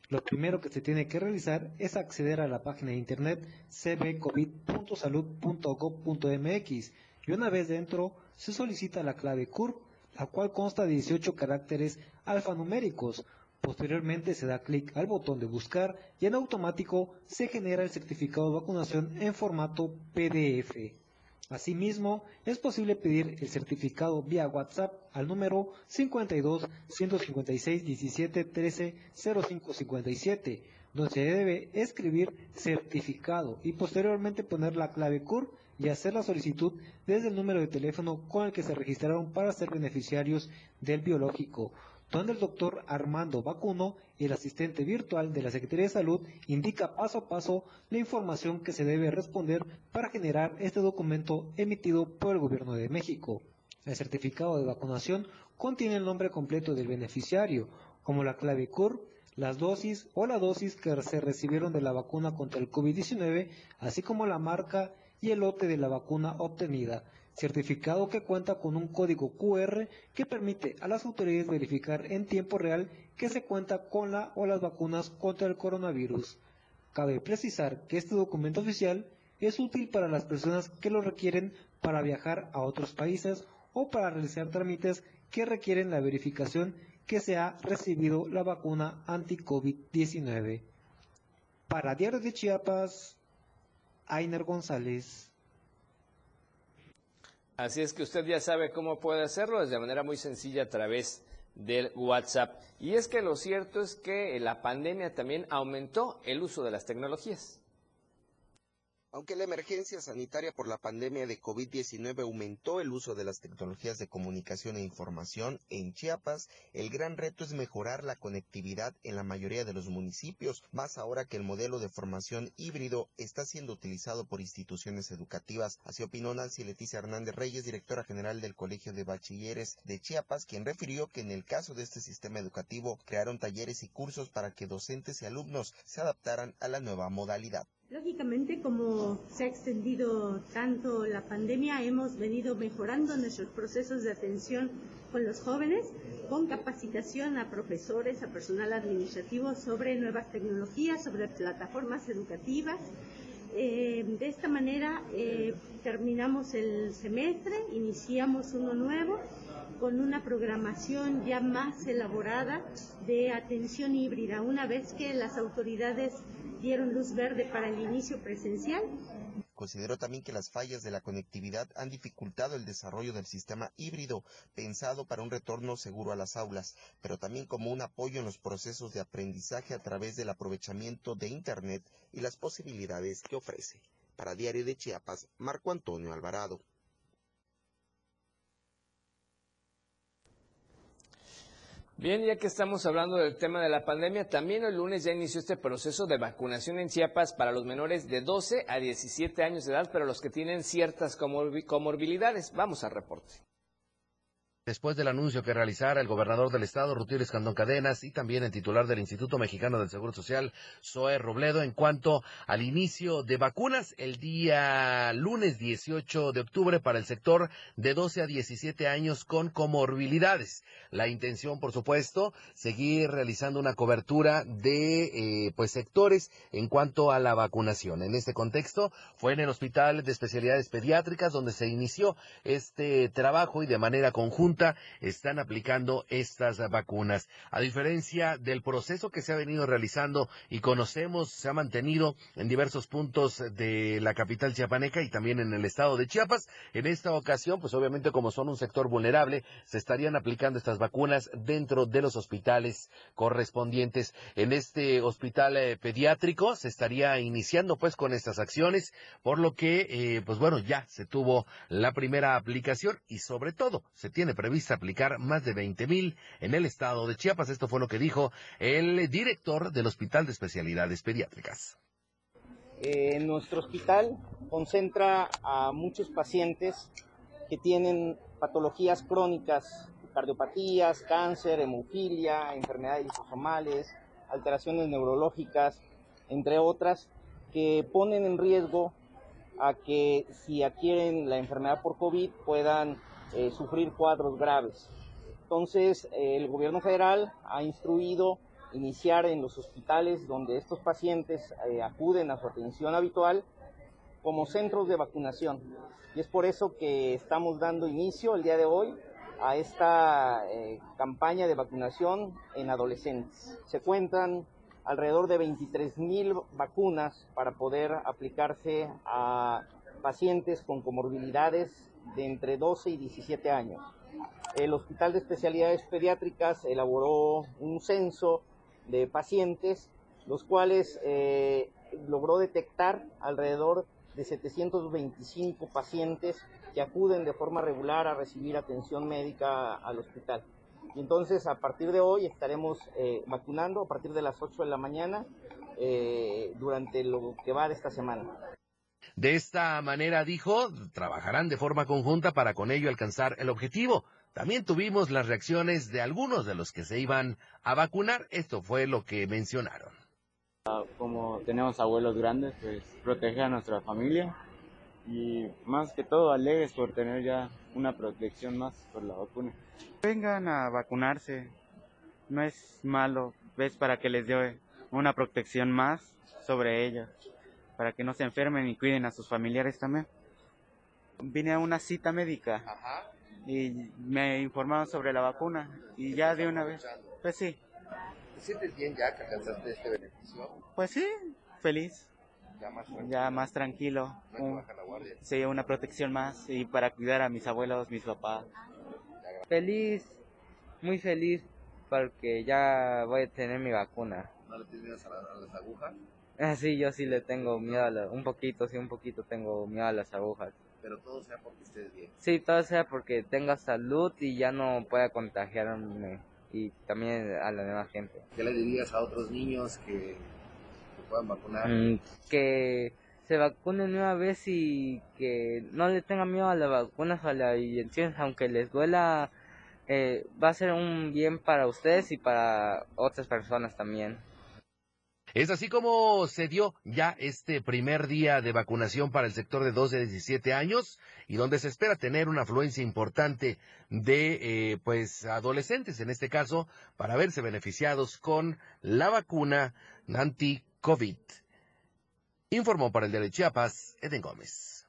Lo primero que se tiene que realizar es acceder a la página de internet cbcovid.salud.gov.mx y una vez dentro se solicita la clave CURP, la cual consta de 18 caracteres alfanuméricos, Posteriormente se da clic al botón de buscar y en automático se genera el certificado de vacunación en formato PDF. Asimismo, es posible pedir el certificado vía WhatsApp al número 52 156 17 13 05 57, donde se debe escribir certificado y posteriormente poner la clave CUR y hacer la solicitud desde el número de teléfono con el que se registraron para ser beneficiarios del biológico donde el doctor Armando Vacuno, el asistente virtual de la Secretaría de Salud, indica paso a paso la información que se debe responder para generar este documento emitido por el Gobierno de México. El certificado de vacunación contiene el nombre completo del beneficiario, como la clave CUR, las dosis o la dosis que se recibieron de la vacuna contra el COVID-19, así como la marca y el lote de la vacuna obtenida, certificado que cuenta con un código QR que permite a las autoridades verificar en tiempo real que se cuenta con la o las vacunas contra el coronavirus. Cabe precisar que este documento oficial es útil para las personas que lo requieren para viajar a otros países o para realizar trámites que requieren la verificación que se ha recibido la vacuna anti-COVID-19. Para Diario de Chiapas, Ainer González. Así es que usted ya sabe cómo puede hacerlo, de manera muy sencilla a través del WhatsApp. Y es que lo cierto es que la pandemia también aumentó el uso de las tecnologías. Aunque la emergencia sanitaria por la pandemia de COVID-19 aumentó el uso de las tecnologías de comunicación e información en Chiapas, el gran reto es mejorar la conectividad en la mayoría de los municipios, más ahora que el modelo de formación híbrido está siendo utilizado por instituciones educativas. Así opinó Nancy Leticia Hernández Reyes, directora general del Colegio de Bachilleres de Chiapas, quien refirió que en el caso de este sistema educativo crearon talleres y cursos para que docentes y alumnos se adaptaran a la nueva modalidad. Lógicamente, como se ha extendido tanto la pandemia, hemos venido mejorando nuestros procesos de atención con los jóvenes, con capacitación a profesores, a personal administrativo sobre nuevas tecnologías, sobre plataformas educativas. Eh, de esta manera eh, terminamos el semestre, iniciamos uno nuevo con una programación ya más elaborada de atención híbrida, una vez que las autoridades dieron luz verde para el inicio presencial. Consideró también que las fallas de la conectividad han dificultado el desarrollo del sistema híbrido, pensado para un retorno seguro a las aulas, pero también como un apoyo en los procesos de aprendizaje a través del aprovechamiento de Internet y las posibilidades que ofrece. Para Diario de Chiapas, Marco Antonio Alvarado. Bien, ya que estamos hablando del tema de la pandemia, también el lunes ya inició este proceso de vacunación en Chiapas para los menores de 12 a 17 años de edad, pero los que tienen ciertas comorbilidades. Vamos al reporte. Después del anuncio que realizara el gobernador del estado, Rutilio Escandón Cadenas, y también el titular del Instituto Mexicano del Seguro Social, Zoe Robledo, en cuanto al inicio de vacunas el día lunes 18 de octubre para el sector de 12 a 17 años con comorbilidades. La intención, por supuesto, seguir realizando una cobertura de eh, pues sectores en cuanto a la vacunación. En este contexto, fue en el Hospital de Especialidades Pediátricas donde se inició este trabajo y de manera conjunta están aplicando estas vacunas. A diferencia del proceso que se ha venido realizando y conocemos, se ha mantenido en diversos puntos de la capital chiapaneca y también en el estado de Chiapas, en esta ocasión, pues obviamente como son un sector vulnerable, se estarían aplicando estas vacunas dentro de los hospitales correspondientes. En este hospital eh, pediátrico se estaría iniciando pues con estas acciones, por lo que, eh, pues bueno, ya se tuvo la primera aplicación y sobre todo se tiene prevista aplicar más de 20 mil en el estado de Chiapas. Esto fue lo que dijo el director del Hospital de Especialidades Pediátricas. Eh, nuestro hospital concentra a muchos pacientes que tienen patologías crónicas, cardiopatías, cáncer, hemofilia, enfermedades lisosomales, alteraciones neurológicas, entre otras, que ponen en riesgo a que si adquieren la enfermedad por COVID puedan eh, sufrir cuadros graves. Entonces, eh, el gobierno federal ha instruido iniciar en los hospitales donde estos pacientes eh, acuden a su atención habitual como centros de vacunación. Y es por eso que estamos dando inicio el día de hoy a esta campaña de vacunación en adolescentes. Se cuentan alrededor de 23 mil vacunas para poder aplicarse a pacientes con comorbilidades de entre 12 y 17 años. El Hospital de Especialidades Pediátricas elaboró un censo de pacientes, los cuales eh, logró detectar alrededor de 725 pacientes que acuden de forma regular a recibir atención médica al hospital. Y entonces a partir de hoy estaremos eh, vacunando a partir de las 8 de la mañana eh, durante lo que va de esta semana. De esta manera, dijo, trabajarán de forma conjunta para con ello alcanzar el objetivo. También tuvimos las reacciones de algunos de los que se iban a vacunar. Esto fue lo que mencionaron. Ah, como tenemos abuelos grandes, pues protege a nuestra familia y más que todo alegres por tener ya una protección más por la vacuna. Vengan a vacunarse, no es malo, ves para que les dé una protección más sobre ellos, para que no se enfermen y cuiden a sus familiares también. Vine a una cita médica y me informaron sobre la vacuna y ya de una vez, pues sí. ¿Te sientes bien ya que alcanzaste este beneficio? Pues sí, feliz ya más, tranquilo. sí, una protección más y para cuidar a mis abuelos, mis papás. Feliz, muy feliz porque ya voy a tener mi vacuna. ¿No le tienes miedo a, las agujas? Ah, sí, yo sí le tengo miedo, a un poquito, sí, un poquito tengo miedo a las agujas. Pero todo sea porque estés bien. Sí, todo sea porque tenga salud y ya no pueda contagiarme y también a la demás gente. ¿Qué le dirías a otros niños que vacunar. Mm, que se vacunen una vez y que no le tengan miedo a las vacunas o a las inyecciones, aunque les duela, eh, va a ser un bien para ustedes y para otras personas también. Es así como se dio ya este primer día de vacunación para el sector de 12 a 17 años y donde se espera tener una afluencia importante de eh, pues adolescentes en este caso para verse beneficiados con la vacuna anti COVID. Informó para el de Chiapas, Eden Gómez.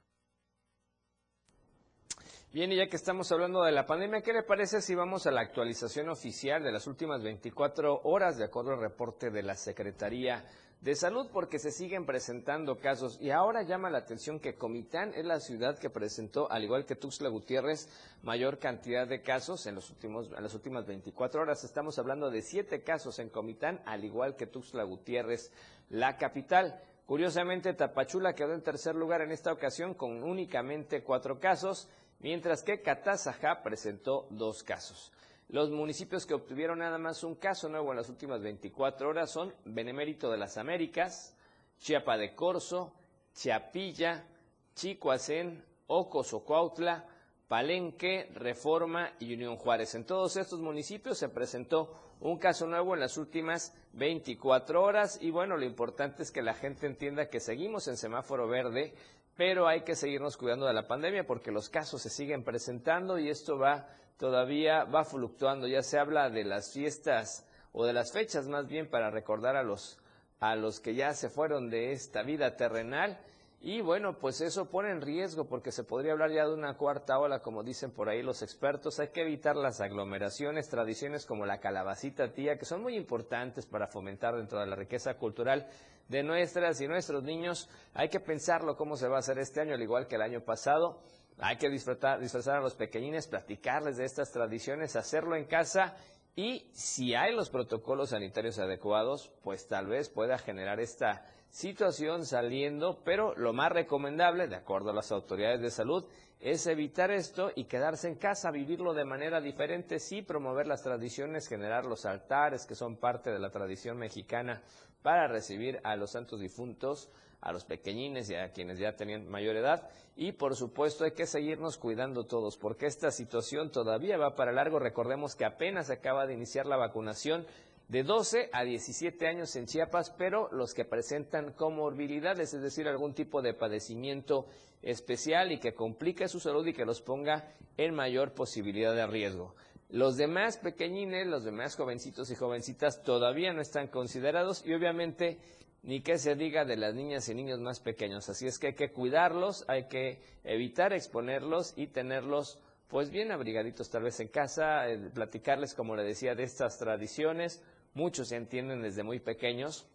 Bien, y ya que estamos hablando de la pandemia, ¿qué le parece si vamos a la actualización oficial de las últimas 24 horas, de acuerdo al reporte de la Secretaría de salud porque se siguen presentando casos y ahora llama la atención que Comitán es la ciudad que presentó, al igual que Tuxtla Gutiérrez, mayor cantidad de casos en, los últimos, en las últimas 24 horas. Estamos hablando de siete casos en Comitán, al igual que Tuxtla Gutiérrez, la capital. Curiosamente, Tapachula quedó en tercer lugar en esta ocasión con únicamente cuatro casos, mientras que Catazajá presentó dos casos. Los municipios que obtuvieron nada más un caso nuevo en las últimas 24 horas son Benemérito de las Américas, Chiapa de Corzo, Chiapilla, Chicoacén, Ocosocuautla, Palenque, Reforma y Unión Juárez. En todos estos municipios se presentó un caso nuevo en las últimas 24 horas y bueno, lo importante es que la gente entienda que seguimos en semáforo verde, pero hay que seguirnos cuidando de la pandemia porque los casos se siguen presentando y esto va todavía va fluctuando. Ya se habla de las fiestas o de las fechas más bien para recordar a los, a los que ya se fueron de esta vida terrenal. Y bueno, pues eso pone en riesgo porque se podría hablar ya de una cuarta ola, como dicen por ahí los expertos. Hay que evitar las aglomeraciones, tradiciones como la calabacita tía, que son muy importantes para fomentar dentro de la riqueza cultural de nuestras y nuestros niños. Hay que pensarlo cómo se va a hacer este año, al igual que el año pasado. Hay que disfrutar, disfrazar a los pequeñines, platicarles de estas tradiciones, hacerlo en casa y si hay los protocolos sanitarios adecuados, pues tal vez pueda generar esta situación saliendo, pero lo más recomendable, de acuerdo a las autoridades de salud, es evitar esto y quedarse en casa, vivirlo de manera diferente, sí, promover las tradiciones, generar los altares que son parte de la tradición mexicana para recibir a los santos difuntos, a los pequeñines y a quienes ya tenían mayor edad. Y por supuesto hay que seguirnos cuidando todos, porque esta situación todavía va para largo. Recordemos que apenas acaba de iniciar la vacunación de 12 a 17 años en Chiapas, pero los que presentan comorbilidades, es decir, algún tipo de padecimiento especial y que complique su salud y que los ponga en mayor posibilidad de riesgo. Los demás pequeñines, los demás jovencitos y jovencitas todavía no están considerados y obviamente ni que se diga de las niñas y niños más pequeños. Así es que hay que cuidarlos, hay que evitar exponerlos y tenerlos pues bien abrigaditos tal vez en casa, eh, platicarles como le decía de estas tradiciones, muchos se entienden desde muy pequeños.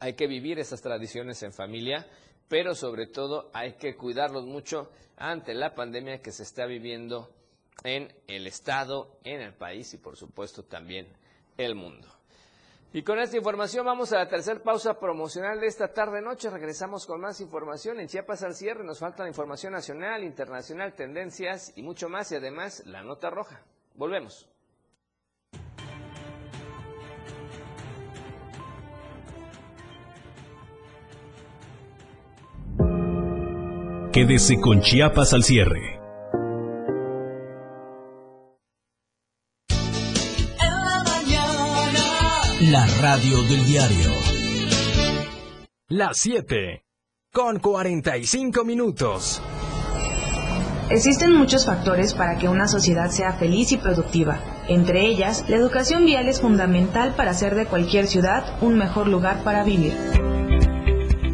Hay que vivir esas tradiciones en familia, pero sobre todo hay que cuidarlos mucho ante la pandemia que se está viviendo en el Estado, en el país y por supuesto también el mundo. Y con esta información vamos a la tercera pausa promocional de esta tarde-noche. Regresamos con más información en Chiapas al cierre. Nos falta la información nacional, internacional, tendencias y mucho más y además la nota roja. Volvemos. Quédese con Chiapas al cierre. La radio del diario. Las 7. Con 45 minutos. Existen muchos factores para que una sociedad sea feliz y productiva. Entre ellas, la educación vial es fundamental para hacer de cualquier ciudad un mejor lugar para vivir.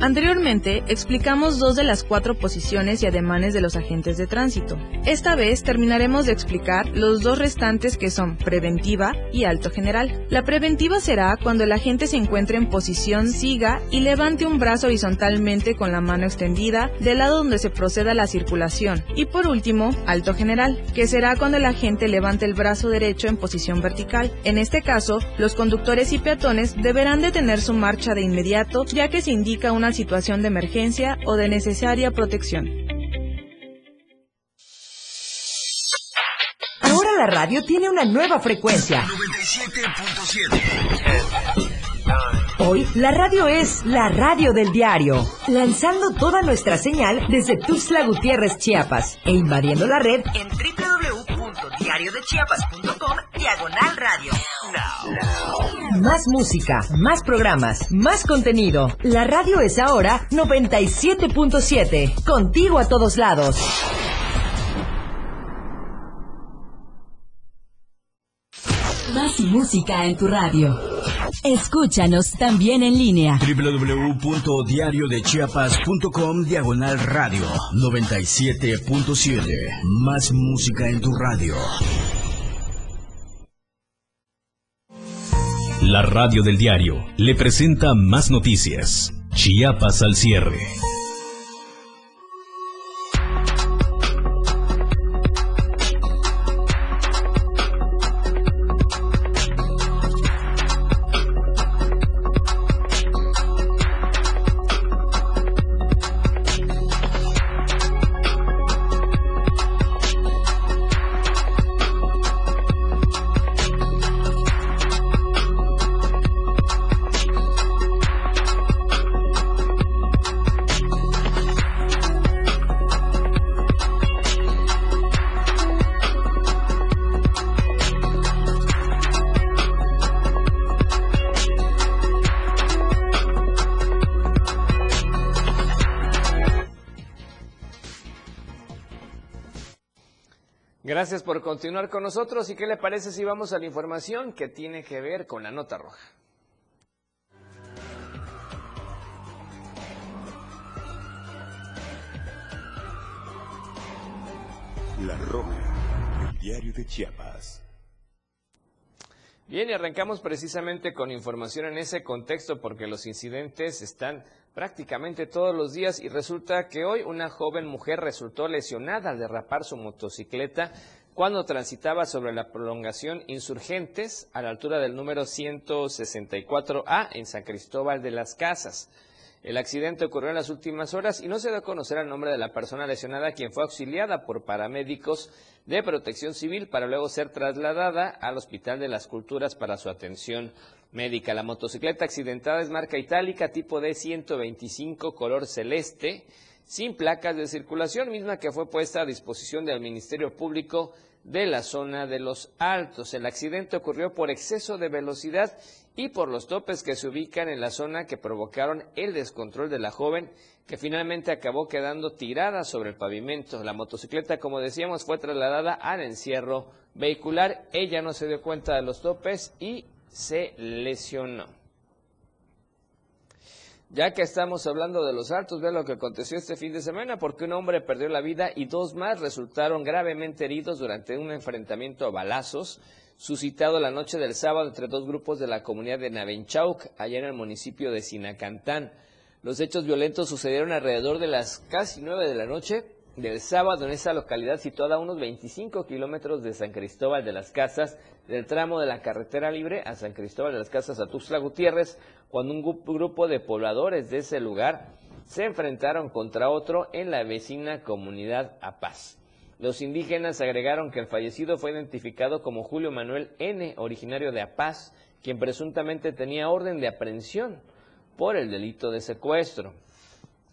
Anteriormente explicamos dos de las cuatro posiciones y ademanes de los agentes de tránsito. Esta vez terminaremos de explicar los dos restantes que son preventiva y alto general. La preventiva será cuando el agente se encuentre en posición siga y levante un brazo horizontalmente con la mano extendida del lado donde se proceda la circulación. Y por último, alto general, que será cuando el agente levante el brazo derecho en posición vertical. En este caso, los conductores y peatones deberán detener su marcha de inmediato ya que se indica una situación de emergencia o de necesaria protección. Ahora la radio tiene una nueva frecuencia. 97.7. Hoy la radio es la radio del diario, lanzando toda nuestra señal desde Tuxtla Gutiérrez, Chiapas, e invadiendo la red en www.diariodechiapas.com diagonal radio. Más música, más programas, más contenido. La radio es ahora 97.7, contigo a todos lados. Más música en tu radio. Escúchanos también en línea. www.diariodechiapas.com diagonal radio 97.7. Más música en tu radio. La radio del diario le presenta más noticias. Chiapas al cierre. Gracias por continuar con nosotros y qué le parece si vamos a la información que tiene que ver con la nota roja. Arrancamos precisamente con información en ese contexto porque los incidentes están prácticamente todos los días y resulta que hoy una joven mujer resultó lesionada al derrapar su motocicleta cuando transitaba sobre la prolongación Insurgentes a la altura del número 164A en San Cristóbal de las Casas. El accidente ocurrió en las últimas horas y no se dio a conocer el nombre de la persona lesionada, quien fue auxiliada por paramédicos de protección civil para luego ser trasladada al Hospital de las Culturas para su atención médica. La motocicleta accidentada es marca itálica tipo D125 color celeste sin placas de circulación, misma que fue puesta a disposición del Ministerio Público de la zona de los Altos. El accidente ocurrió por exceso de velocidad y por los topes que se ubican en la zona que provocaron el descontrol de la joven que finalmente acabó quedando tirada sobre el pavimento. La motocicleta, como decíamos, fue trasladada al encierro vehicular. Ella no se dio cuenta de los topes y se lesionó. Ya que estamos hablando de los altos, ve lo que aconteció este fin de semana, porque un hombre perdió la vida y dos más resultaron gravemente heridos durante un enfrentamiento a balazos suscitado la noche del sábado entre dos grupos de la comunidad de Navenchauc, allá en el municipio de Sinacantán. Los hechos violentos sucedieron alrededor de las casi nueve de la noche del sábado en esa localidad situada a unos 25 kilómetros de San Cristóbal de las Casas, del tramo de la carretera libre a San Cristóbal de las Casas a Tuxtla Gutiérrez, cuando un grupo de pobladores de ese lugar se enfrentaron contra otro en la vecina comunidad A Paz. Los indígenas agregaron que el fallecido fue identificado como Julio Manuel N., originario de A Paz, quien presuntamente tenía orden de aprehensión por el delito de secuestro.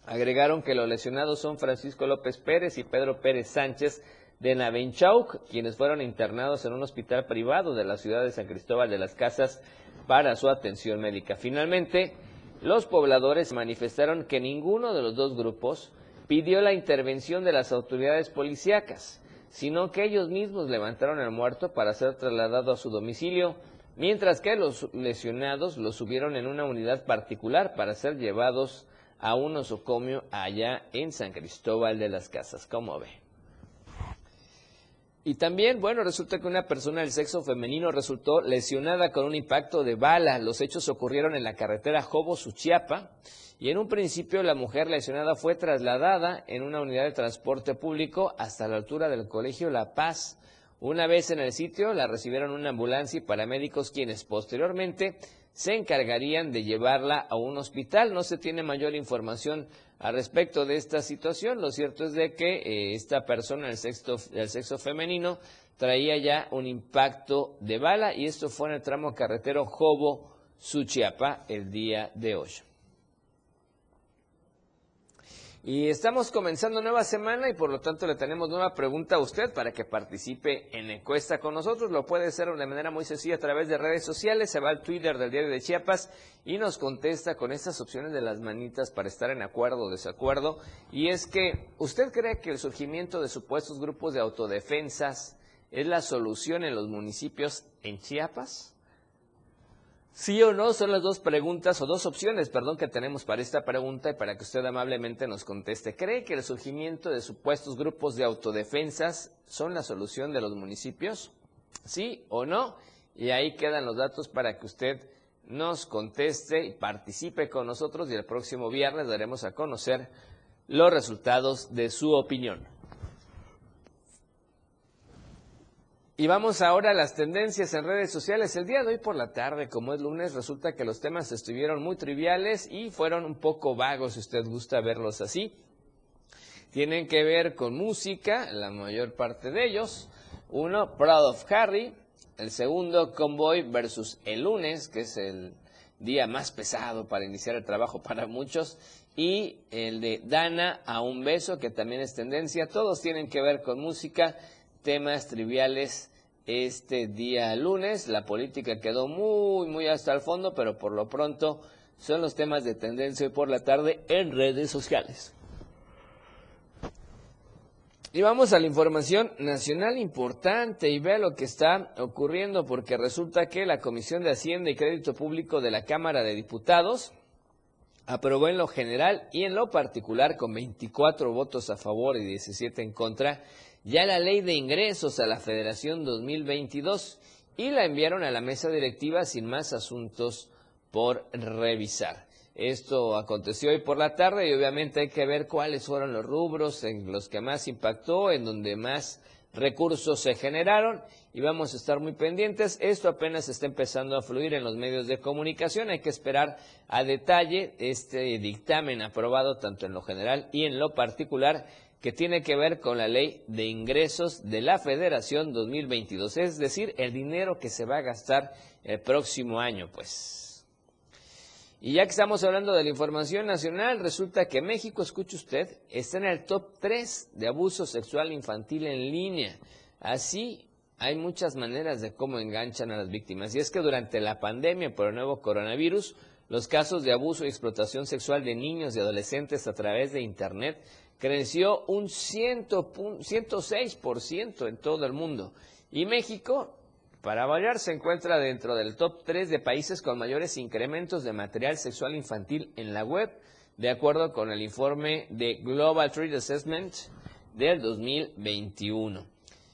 Agregaron que los lesionados son Francisco López Pérez y Pedro Pérez Sánchez de Navenchauc, quienes fueron internados en un hospital privado de la ciudad de San Cristóbal de las Casas para su atención médica. Finalmente, los pobladores manifestaron que ninguno de los dos grupos pidió la intervención de las autoridades policíacas, sino que ellos mismos levantaron al muerto para ser trasladado a su domicilio, mientras que los lesionados los subieron en una unidad particular para ser llevados a un osocomio allá en San Cristóbal de las Casas. ¿Cómo ve? Y también, bueno, resulta que una persona del sexo femenino resultó lesionada con un impacto de bala. Los hechos ocurrieron en la carretera Jobo-Suchiapa y en un principio la mujer lesionada fue trasladada en una unidad de transporte público hasta la altura del Colegio La Paz. Una vez en el sitio la recibieron una ambulancia y paramédicos quienes posteriormente se encargarían de llevarla a un hospital. No se tiene mayor información al respecto de esta situación. Lo cierto es de que eh, esta persona del sexo, del sexo femenino traía ya un impacto de bala y esto fue en el tramo carretero Jobo-Suchiapa el día de hoy. Y estamos comenzando nueva semana y por lo tanto le tenemos nueva pregunta a usted para que participe en encuesta con nosotros. Lo puede hacer de manera muy sencilla a través de redes sociales. Se va al Twitter del Diario de Chiapas y nos contesta con estas opciones de las manitas para estar en acuerdo o desacuerdo. Y es que, ¿usted cree que el surgimiento de supuestos grupos de autodefensas es la solución en los municipios en Chiapas? Sí o no son las dos preguntas o dos opciones, perdón, que tenemos para esta pregunta y para que usted amablemente nos conteste. ¿Cree que el surgimiento de supuestos grupos de autodefensas son la solución de los municipios? ¿Sí o no? Y ahí quedan los datos para que usted nos conteste y participe con nosotros y el próximo viernes daremos a conocer los resultados de su opinión. Y vamos ahora a las tendencias en redes sociales. El día de hoy por la tarde, como es lunes, resulta que los temas estuvieron muy triviales y fueron un poco vagos, si usted gusta verlos así. Tienen que ver con música, la mayor parte de ellos. Uno, Proud of Harry. El segundo, Convoy versus el lunes, que es el día más pesado para iniciar el trabajo para muchos. Y el de Dana a un beso, que también es tendencia. Todos tienen que ver con música temas triviales este día lunes. La política quedó muy, muy hasta el fondo, pero por lo pronto son los temas de tendencia hoy por la tarde en redes sociales. Y vamos a la información nacional importante y vea lo que está ocurriendo porque resulta que la Comisión de Hacienda y Crédito Público de la Cámara de Diputados aprobó en lo general y en lo particular con 24 votos a favor y 17 en contra ya la ley de ingresos a la Federación 2022 y la enviaron a la mesa directiva sin más asuntos por revisar. Esto aconteció hoy por la tarde y obviamente hay que ver cuáles fueron los rubros en los que más impactó, en donde más recursos se generaron y vamos a estar muy pendientes. Esto apenas está empezando a fluir en los medios de comunicación. Hay que esperar a detalle este dictamen aprobado tanto en lo general y en lo particular que tiene que ver con la ley de ingresos de la Federación 2022, es decir, el dinero que se va a gastar el próximo año, pues. Y ya que estamos hablando de la información nacional, resulta que México, escuche usted, está en el top 3 de abuso sexual infantil en línea. Así hay muchas maneras de cómo enganchan a las víctimas. Y es que durante la pandemia por el nuevo coronavirus, los casos de abuso y explotación sexual de niños y adolescentes a través de Internet creció un 106% en todo el mundo. Y México para variar, se encuentra dentro del top 3 de países con mayores incrementos de material sexual infantil en la web, de acuerdo con el informe de Global Trade Assessment del 2021.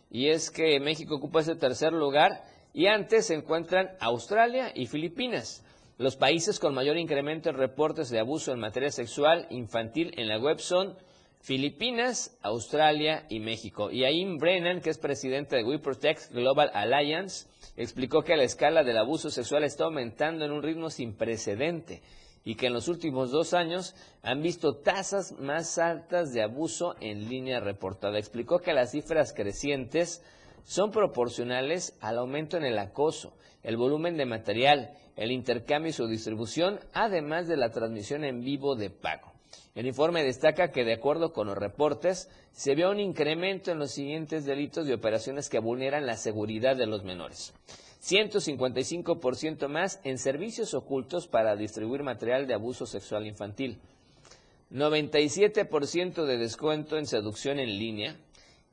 Y es que México ocupa ese tercer lugar y antes se encuentran Australia y Filipinas. Los países con mayor incremento en reportes de abuso en materia sexual infantil en la web son Filipinas, Australia y México. Y Aim Brennan, que es presidente de We Protect Global Alliance, explicó que la escala del abuso sexual está aumentando en un ritmo sin precedente y que en los últimos dos años han visto tasas más altas de abuso en línea reportada. Explicó que las cifras crecientes son proporcionales al aumento en el acoso, el volumen de material, el intercambio y su distribución, además de la transmisión en vivo de pago. El informe destaca que, de acuerdo con los reportes, se ve un incremento en los siguientes delitos de operaciones que vulneran la seguridad de los menores. 155% más en servicios ocultos para distribuir material de abuso sexual infantil. 97% de descuento en seducción en línea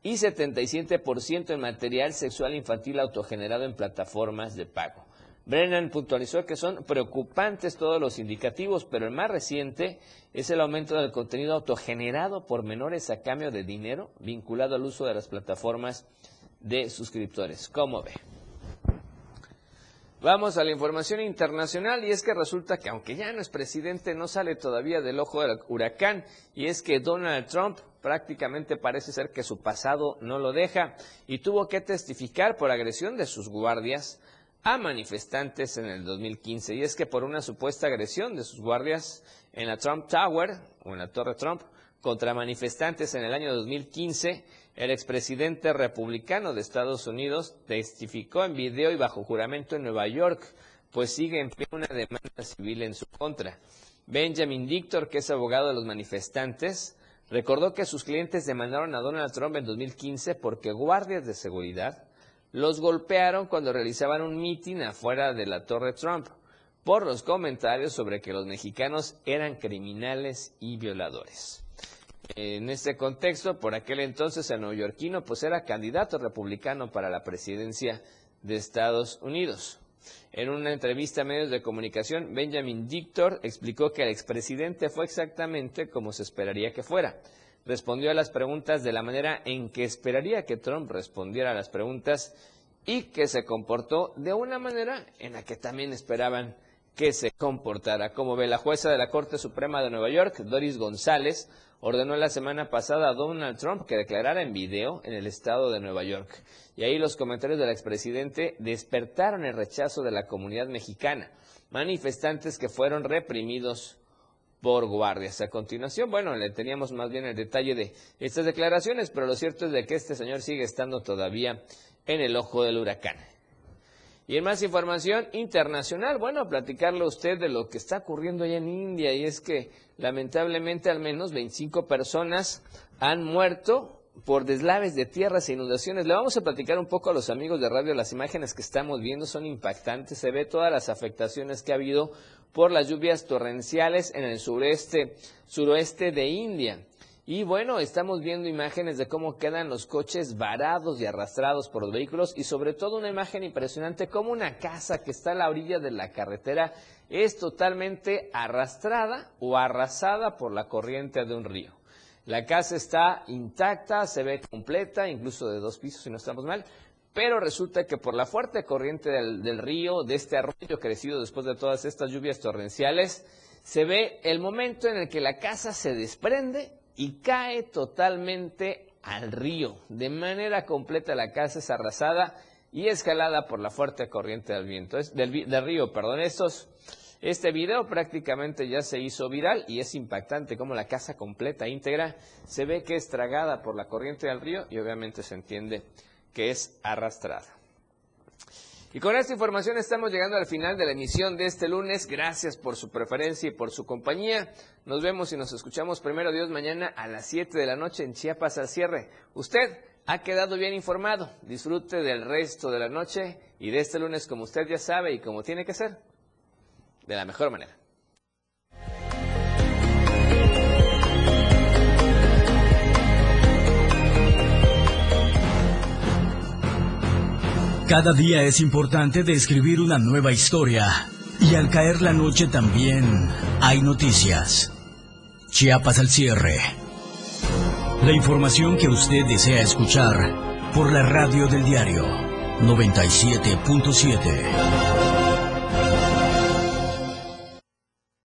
y 77% en material sexual infantil autogenerado en plataformas de pago. Brennan puntualizó que son preocupantes todos los indicativos, pero el más reciente es el aumento del contenido autogenerado por menores a cambio de dinero vinculado al uso de las plataformas de suscriptores. ¿Cómo ve? Vamos a la información internacional y es que resulta que aunque ya no es presidente, no sale todavía del ojo del huracán y es que Donald Trump prácticamente parece ser que su pasado no lo deja y tuvo que testificar por agresión de sus guardias a manifestantes en el 2015 y es que por una supuesta agresión de sus guardias en la Trump Tower o en la Torre Trump contra manifestantes en el año 2015, el expresidente republicano de Estados Unidos testificó en video y bajo juramento en Nueva York, pues sigue en pie una demanda civil en su contra. Benjamin Dictor, que es abogado de los manifestantes, recordó que sus clientes demandaron a Donald Trump en 2015 porque guardias de seguridad los golpearon cuando realizaban un mitin afuera de la Torre Trump por los comentarios sobre que los mexicanos eran criminales y violadores. En este contexto, por aquel entonces el neoyorquino pues era candidato republicano para la presidencia de Estados Unidos. En una entrevista a medios de comunicación, Benjamin Dictor explicó que el expresidente fue exactamente como se esperaría que fuera respondió a las preguntas de la manera en que esperaría que Trump respondiera a las preguntas y que se comportó de una manera en la que también esperaban que se comportara. Como ve la jueza de la Corte Suprema de Nueva York, Doris González, ordenó la semana pasada a Donald Trump que declarara en video en el estado de Nueva York. Y ahí los comentarios del expresidente despertaron el rechazo de la comunidad mexicana, manifestantes que fueron reprimidos por guardias. A continuación, bueno, le teníamos más bien el detalle de estas declaraciones, pero lo cierto es de que este señor sigue estando todavía en el ojo del huracán. Y en más información internacional, bueno, platicarle a usted de lo que está ocurriendo allá en India, y es que lamentablemente al menos 25 personas han muerto por deslaves de tierras e inundaciones. Le vamos a platicar un poco a los amigos de radio. Las imágenes que estamos viendo son impactantes. Se ve todas las afectaciones que ha habido por las lluvias torrenciales en el sureste, suroeste de India. Y bueno, estamos viendo imágenes de cómo quedan los coches varados y arrastrados por los vehículos y sobre todo una imagen impresionante como una casa que está a la orilla de la carretera es totalmente arrastrada o arrasada por la corriente de un río. La casa está intacta, se ve completa, incluso de dos pisos si no estamos mal, pero resulta que por la fuerte corriente del, río, de este arroyo crecido después de todas estas lluvias torrenciales, se ve el momento en el que la casa se desprende y cae totalmente al río. De manera completa la casa es arrasada y escalada por la fuerte corriente del viento, del, del, río. Perdón, estos, este video prácticamente ya se hizo viral y es impactante como la casa completa, íntegra, se ve que es tragada por la corriente del río y obviamente se entiende que es arrastrada. Y con esta información estamos llegando al final de la emisión de este lunes. Gracias por su preferencia y por su compañía. Nos vemos y nos escuchamos primero Dios mañana a las 7 de la noche en Chiapas al cierre. Usted ha quedado bien informado. Disfrute del resto de la noche y de este lunes como usted ya sabe y como tiene que ser. De la mejor manera. Cada día es importante de escribir una nueva historia. Y al caer la noche también hay noticias. Chiapas al cierre. La información que usted desea escuchar por la radio del diario 97.7.